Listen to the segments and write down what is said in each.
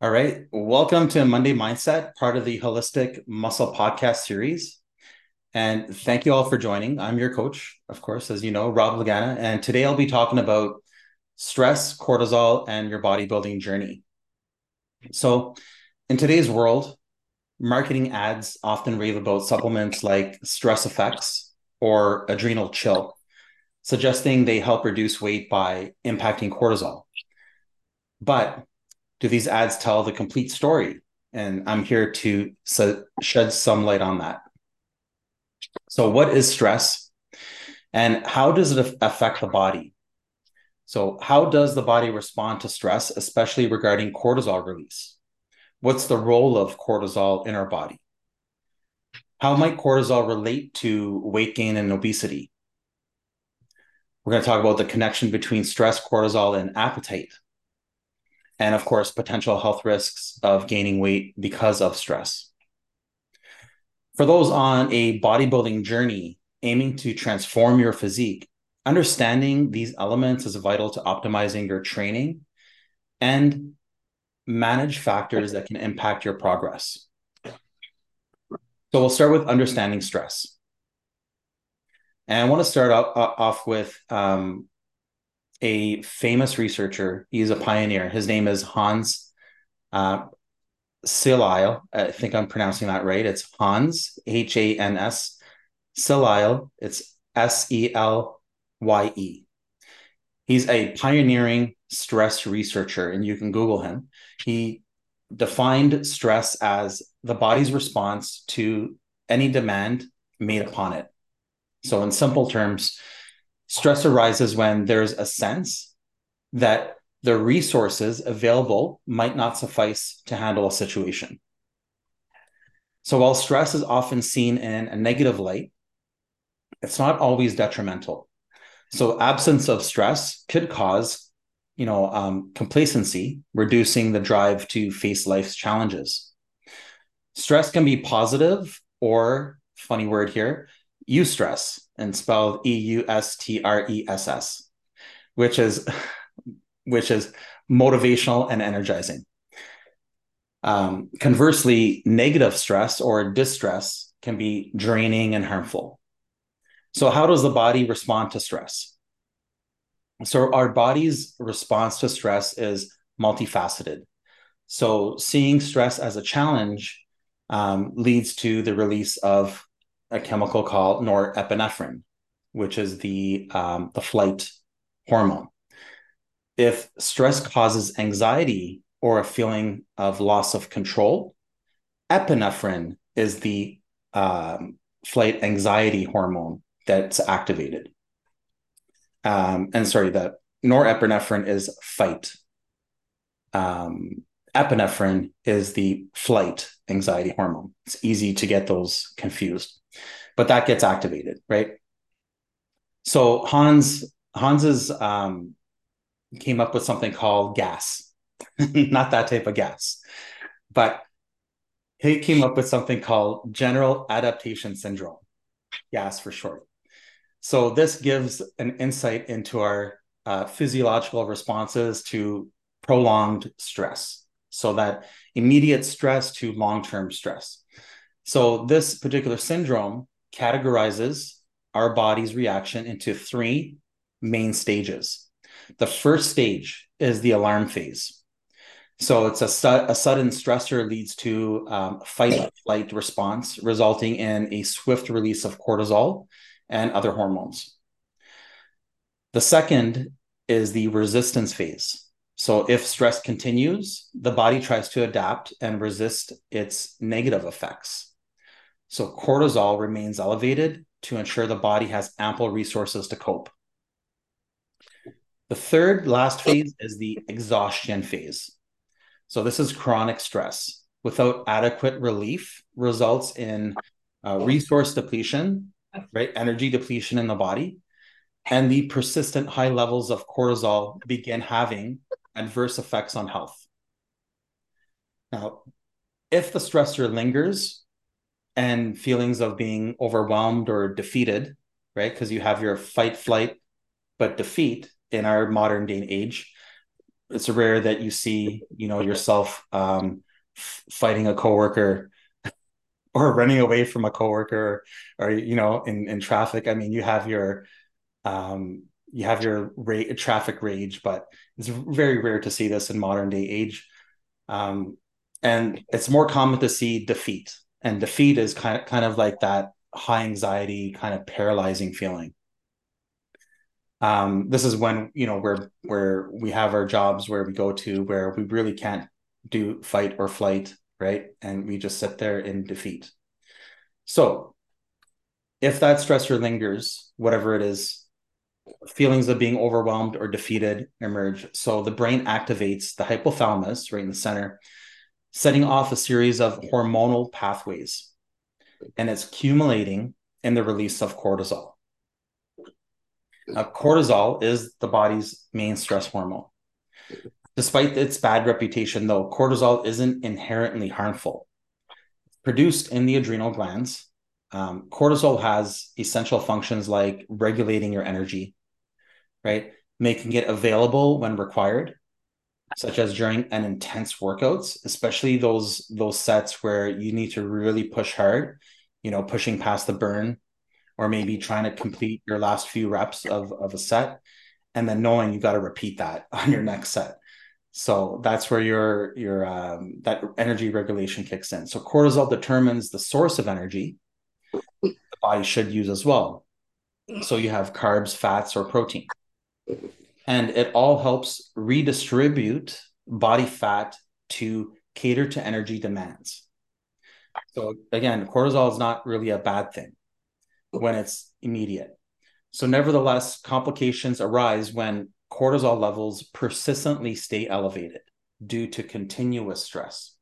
All right. Welcome to Monday Mindset, part of the Holistic Muscle Podcast series. And thank you all for joining. I'm your coach, of course, as you know, Rob Lagana. And today I'll be talking about stress, cortisol, and your bodybuilding journey. So, in today's world, marketing ads often rave about supplements like stress effects or adrenal chill, suggesting they help reduce weight by impacting cortisol. But do these ads tell the complete story? And I'm here to shed some light on that. So, what is stress and how does it affect the body? So, how does the body respond to stress, especially regarding cortisol release? What's the role of cortisol in our body? How might cortisol relate to weight gain and obesity? We're going to talk about the connection between stress, cortisol, and appetite and of course, potential health risks of gaining weight because of stress. For those on a bodybuilding journey aiming to transform your physique, understanding these elements is vital to optimizing your training and manage factors that can impact your progress. So we'll start with understanding stress. And I want to start off, off with um, a famous researcher. He's a pioneer. His name is Hans uh. I think I'm pronouncing that right. It's Hans, H A N S, Selye. It's S E L Y E. He's a pioneering stress researcher, and you can Google him. He defined stress as the body's response to any demand made upon it. So, in simple terms, Stress arises when there's a sense that the resources available might not suffice to handle a situation. So while stress is often seen in a negative light, it's not always detrimental. So absence of stress could cause, you know, um, complacency, reducing the drive to face life's challenges. Stress can be positive or, funny word here, eustress, and spelled E U S T R E S S, which is which is motivational and energizing. Um, conversely, negative stress or distress can be draining and harmful. So, how does the body respond to stress? So, our body's response to stress is multifaceted. So, seeing stress as a challenge um, leads to the release of a chemical called norepinephrine, which is the um, the flight hormone. If stress causes anxiety or a feeling of loss of control, epinephrine is the um, flight anxiety hormone that's activated. Um, and sorry, that norepinephrine is fight. Um, epinephrine is the flight anxiety hormone. It's easy to get those confused but that gets activated, right? So Hans Hans's um, came up with something called gas, not that type of gas, but he came up with something called general adaptation syndrome, gas for short. So this gives an insight into our uh, physiological responses to prolonged stress. So that immediate stress to long-term stress. So this particular syndrome categorizes our body's reaction into three main stages. The first stage is the alarm phase. So it's a, su- a sudden stressor leads to um, fight flight response, resulting in a swift release of cortisol and other hormones. The second is the resistance phase. So if stress continues, the body tries to adapt and resist its negative effects. So cortisol remains elevated to ensure the body has ample resources to cope. The third last phase is the exhaustion phase. So this is chronic stress without adequate relief results in uh, resource depletion, right? Energy depletion in the body. And the persistent high levels of cortisol begin having adverse effects on health. Now, if the stressor lingers, and feelings of being overwhelmed or defeated, right? Because you have your fight, flight, but defeat in our modern day and age. it's rare that you see you know yourself um, fighting a coworker or running away from a coworker or, or you know in in traffic i mean you have your um you have your ra- traffic rage but it's very rare to see this in modern day age. Um and it's more common to see defeat and defeat is kind of kind of like that high anxiety kind of paralyzing feeling. Um, this is when you know where where we have our jobs where we go to where we really can't do fight or flight right? And we just sit there in defeat. So if that stressor lingers whatever it is feelings of being overwhelmed or defeated emerge so the brain activates the hypothalamus right in the center setting off a series of hormonal pathways and it's accumulating in the release of cortisol uh, cortisol is the body's main stress hormone. Despite its bad reputation, though, cortisol isn't inherently harmful. Produced in the adrenal glands, um, cortisol has essential functions like regulating your energy, right? Making it available when required, such as during an intense workouts, especially those those sets where you need to really push hard, you know, pushing past the burn or maybe trying to complete your last few reps of, of a set and then knowing you got to repeat that on your next set. So that's where your your um, that energy regulation kicks in. So cortisol determines the source of energy the body should use as well. So you have carbs fats or protein and it all helps redistribute body fat to cater to energy demands so again cortisol is not really a bad thing when it's immediate. So, nevertheless, complications arise when cortisol levels persistently stay elevated due to continuous stress,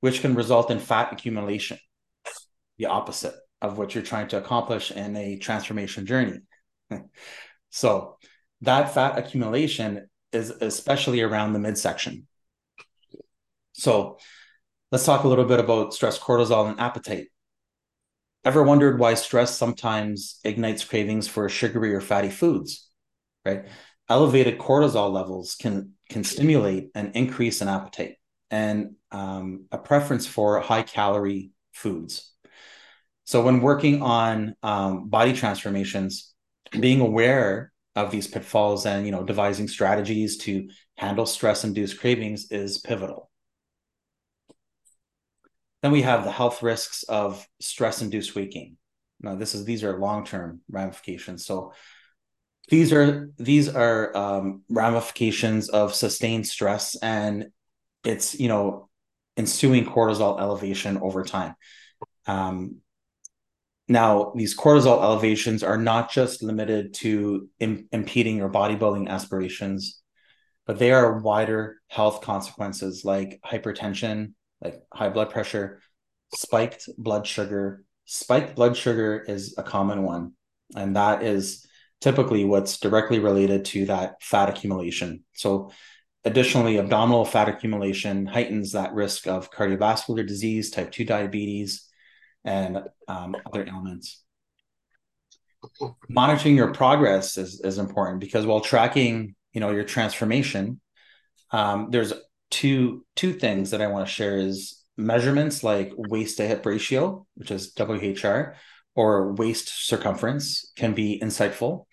which can result in fat accumulation, the opposite of what you're trying to accomplish in a transformation journey. so, that fat accumulation is especially around the midsection. So, let's talk a little bit about stress cortisol and appetite. Ever wondered why stress sometimes ignites cravings for sugary or fatty foods? Right? Elevated cortisol levels can can stimulate an increase in appetite and um, a preference for high calorie foods. So when working on um, body transformations, being aware of these pitfalls and you know devising strategies to handle stress induced cravings is pivotal then we have the health risks of stress-induced waking. Now, this is these are long-term ramifications. So these are these are um, ramifications of sustained stress, and it's you know ensuing cortisol elevation over time. Um, now, these cortisol elevations are not just limited to Im- impeding your bodybuilding aspirations, but they are wider health consequences like hypertension, like high blood pressure, spiked blood sugar. Spiked blood sugar is a common one, and that is typically what's directly related to that fat accumulation. So, additionally, abdominal fat accumulation heightens that risk of cardiovascular disease, type 2 diabetes, and um, other ailments. Monitoring your progress is, is important because while tracking, you know, your transformation, um, there's two two things that I want to share is measurements like waist to hip ratio, which is WHR, or waist circumference can be insightful.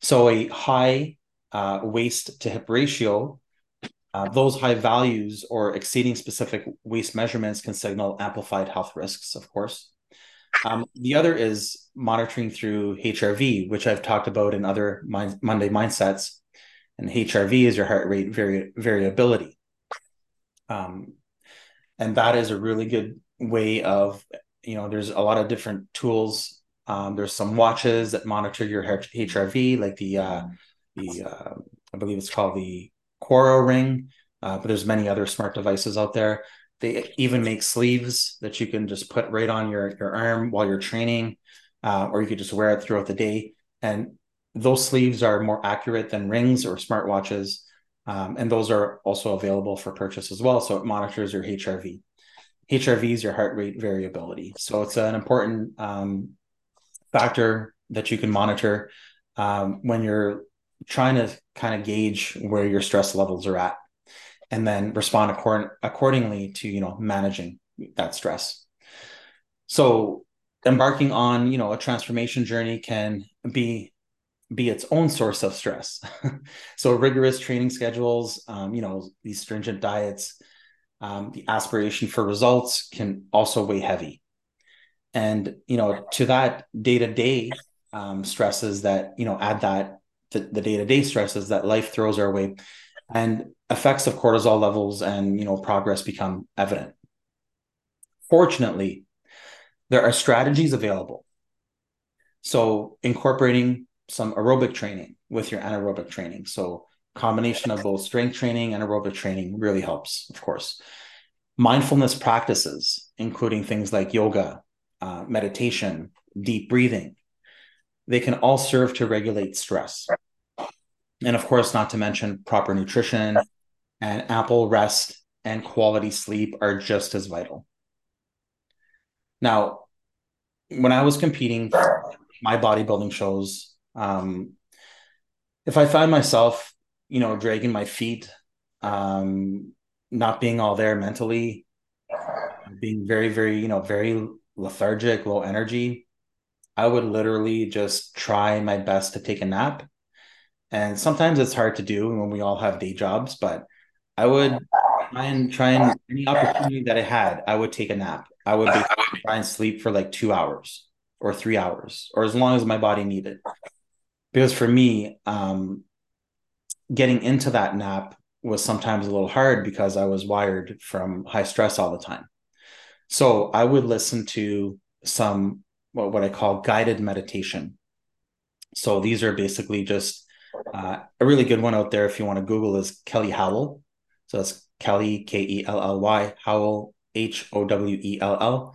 So a high uh, waist to hip ratio, uh, those high values or exceeding specific waist measurements can signal amplified health risks, of course. Um, the other is monitoring through HRV, which I've talked about in other Monday mindsets. And HRV is your heart rate vari- variability. Um, and that is a really good way of, you know, there's a lot of different tools. Um, there's some watches that monitor your HRV, like the, uh, the uh, I believe it's called the Oura Ring, uh, but there's many other smart devices out there. They even make sleeves that you can just put right on your, your arm while you're training, uh, or you could just wear it throughout the day. And those sleeves are more accurate than rings or smartwatches. Um, and those are also available for purchase as well. So it monitors your HRV. HRV is your heart rate variability. So it's an important um, factor that you can monitor um, when you're trying to kind of gauge where your stress levels are at and then respond accord- accordingly to you know managing that stress. So embarking on you know a transformation journey can be be its own source of stress. So rigorous training schedules um, you know these stringent diets um, the aspiration for results can also weigh heavy. And you know to that day-to-day um, stresses that you know add that the, day-to-day stresses that life throws our way. And effects of cortisol levels and you know progress become evident. Fortunately there are strategies available. So incorporating some aerobic training with your anaerobic training. So combination of both strength training and aerobic training really helps of course. Mindfulness practices including things like yoga uh, meditation deep breathing they can all serve to regulate stress and of course, not to mention proper nutrition and ample rest and quality sleep are just as vital. Now, when I was competing my bodybuilding shows, um, if I find myself, you know, dragging my feet, um, not being all there mentally, being very, very, you know, very lethargic, low energy, I would literally just try my best to take a nap. And sometimes it's hard to do when we all have day jobs but i would try and try and any opportunity that i had i would take a nap. I would try and sleep for like two hours or three hours or as long as my body needed. Because for me um, getting into that nap was sometimes a little hard because i was wired from high stress all the time. So i would listen to some what, what i call guided meditation so these are basically just uh, a really good one out there, if you want to Google, is Kelly Howell. So that's Kelly K E L L Y Howell H O W E L L.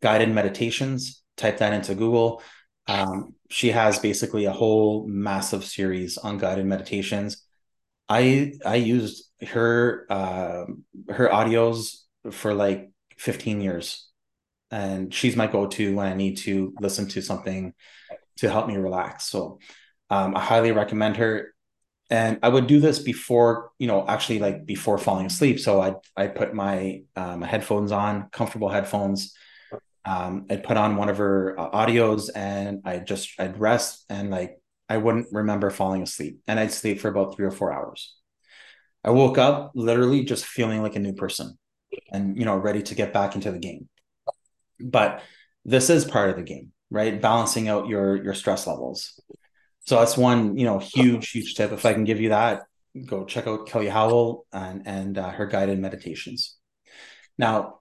Guided meditations. Type that into Google. Um, she has basically a whole massive series on guided meditations. I I used her uh, her audios for like 15 years, and she's my go to when I need to listen to something to help me relax. So um, I highly recommend her. And I would do this before, you know, actually like before falling asleep. So I I put my um, headphones on, comfortable headphones. Um, I'd put on one of her uh, audios, and I just I'd rest, and like I wouldn't remember falling asleep, and I'd sleep for about three or four hours. I woke up literally just feeling like a new person, and you know, ready to get back into the game. But this is part of the game, right? Balancing out your your stress levels. So that's one, you know, huge, huge tip. If I can give you that, go check out Kelly Howell and and uh, her guided meditations. Now,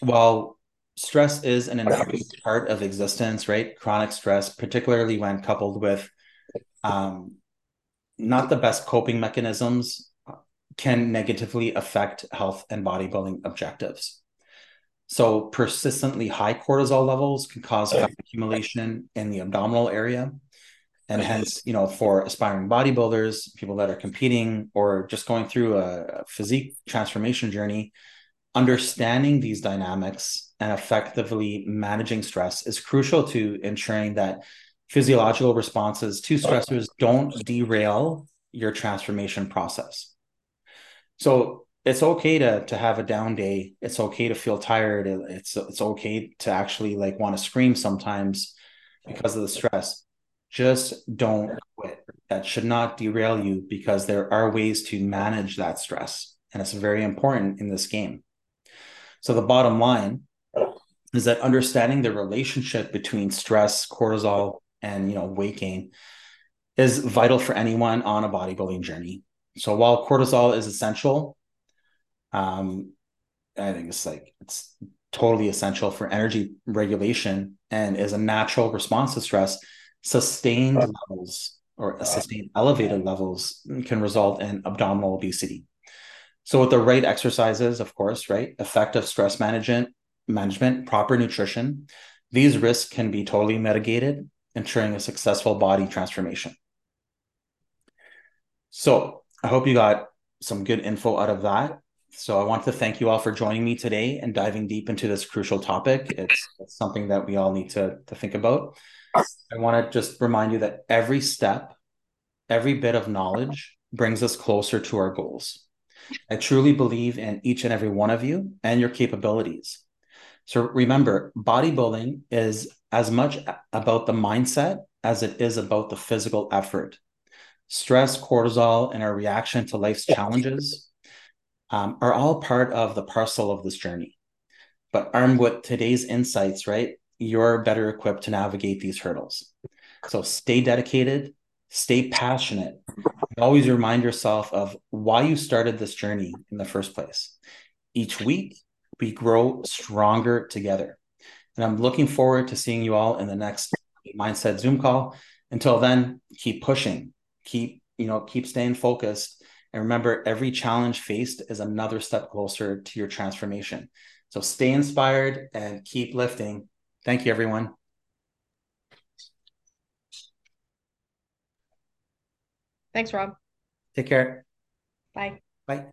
while stress is an inherent part of existence, right? Chronic stress, particularly when coupled with um, not the best coping mechanisms, can negatively affect health and bodybuilding objectives. So, persistently high cortisol levels can cause accumulation in the abdominal area, and hence you know for aspiring bodybuilders people that are competing or just going through a physique transformation journey understanding these dynamics and effectively managing stress is crucial to ensuring that physiological responses to stressors don't derail your transformation process. So it's okay to to have a down day it's okay to feel tired it's it's okay to actually like want to scream sometimes because of the stress just don't quit. That should not derail you because there are ways to manage that stress. And it's very important in this game. So the bottom line is that understanding the relationship between stress, cortisol, and you know, weight gain is vital for anyone on a bodybuilding journey. So while cortisol is essential, um, I think it's like it's totally essential for energy regulation and is a natural response to stress sustained levels or sustained elevated levels can result in abdominal obesity. So with the right exercises, of course, right, effective stress management, management, proper nutrition, these risks can be totally mitigated, ensuring a successful body transformation. So I hope you got some good info out of that. So I want to thank you all for joining me today and diving deep into this crucial topic. It's, it's something that we all need to, to think about. I want to just remind you that every step every bit of knowledge brings us closer to our goals. I truly believe in each and every one of you and your capabilities. So remember, bodybuilding is as much about the mindset as it is about the physical effort. Stress, cortisol, and our reaction to life's challenges um, are all part of the parcel of this journey. But armed with today's insights, right, you're better equipped to navigate these hurdles. So stay dedicated, stay passionate. Always remind yourself of why you started this journey in the first place. Each week, we grow stronger together. And I'm looking forward to seeing you all in the next Mindset Zoom call. Until then, keep pushing, keep, you know, keep staying focused. And remember, every challenge faced is another step closer to your transformation. So stay inspired and keep lifting. Thank you, everyone. Thanks, Rob. Take care. Bye. Bye.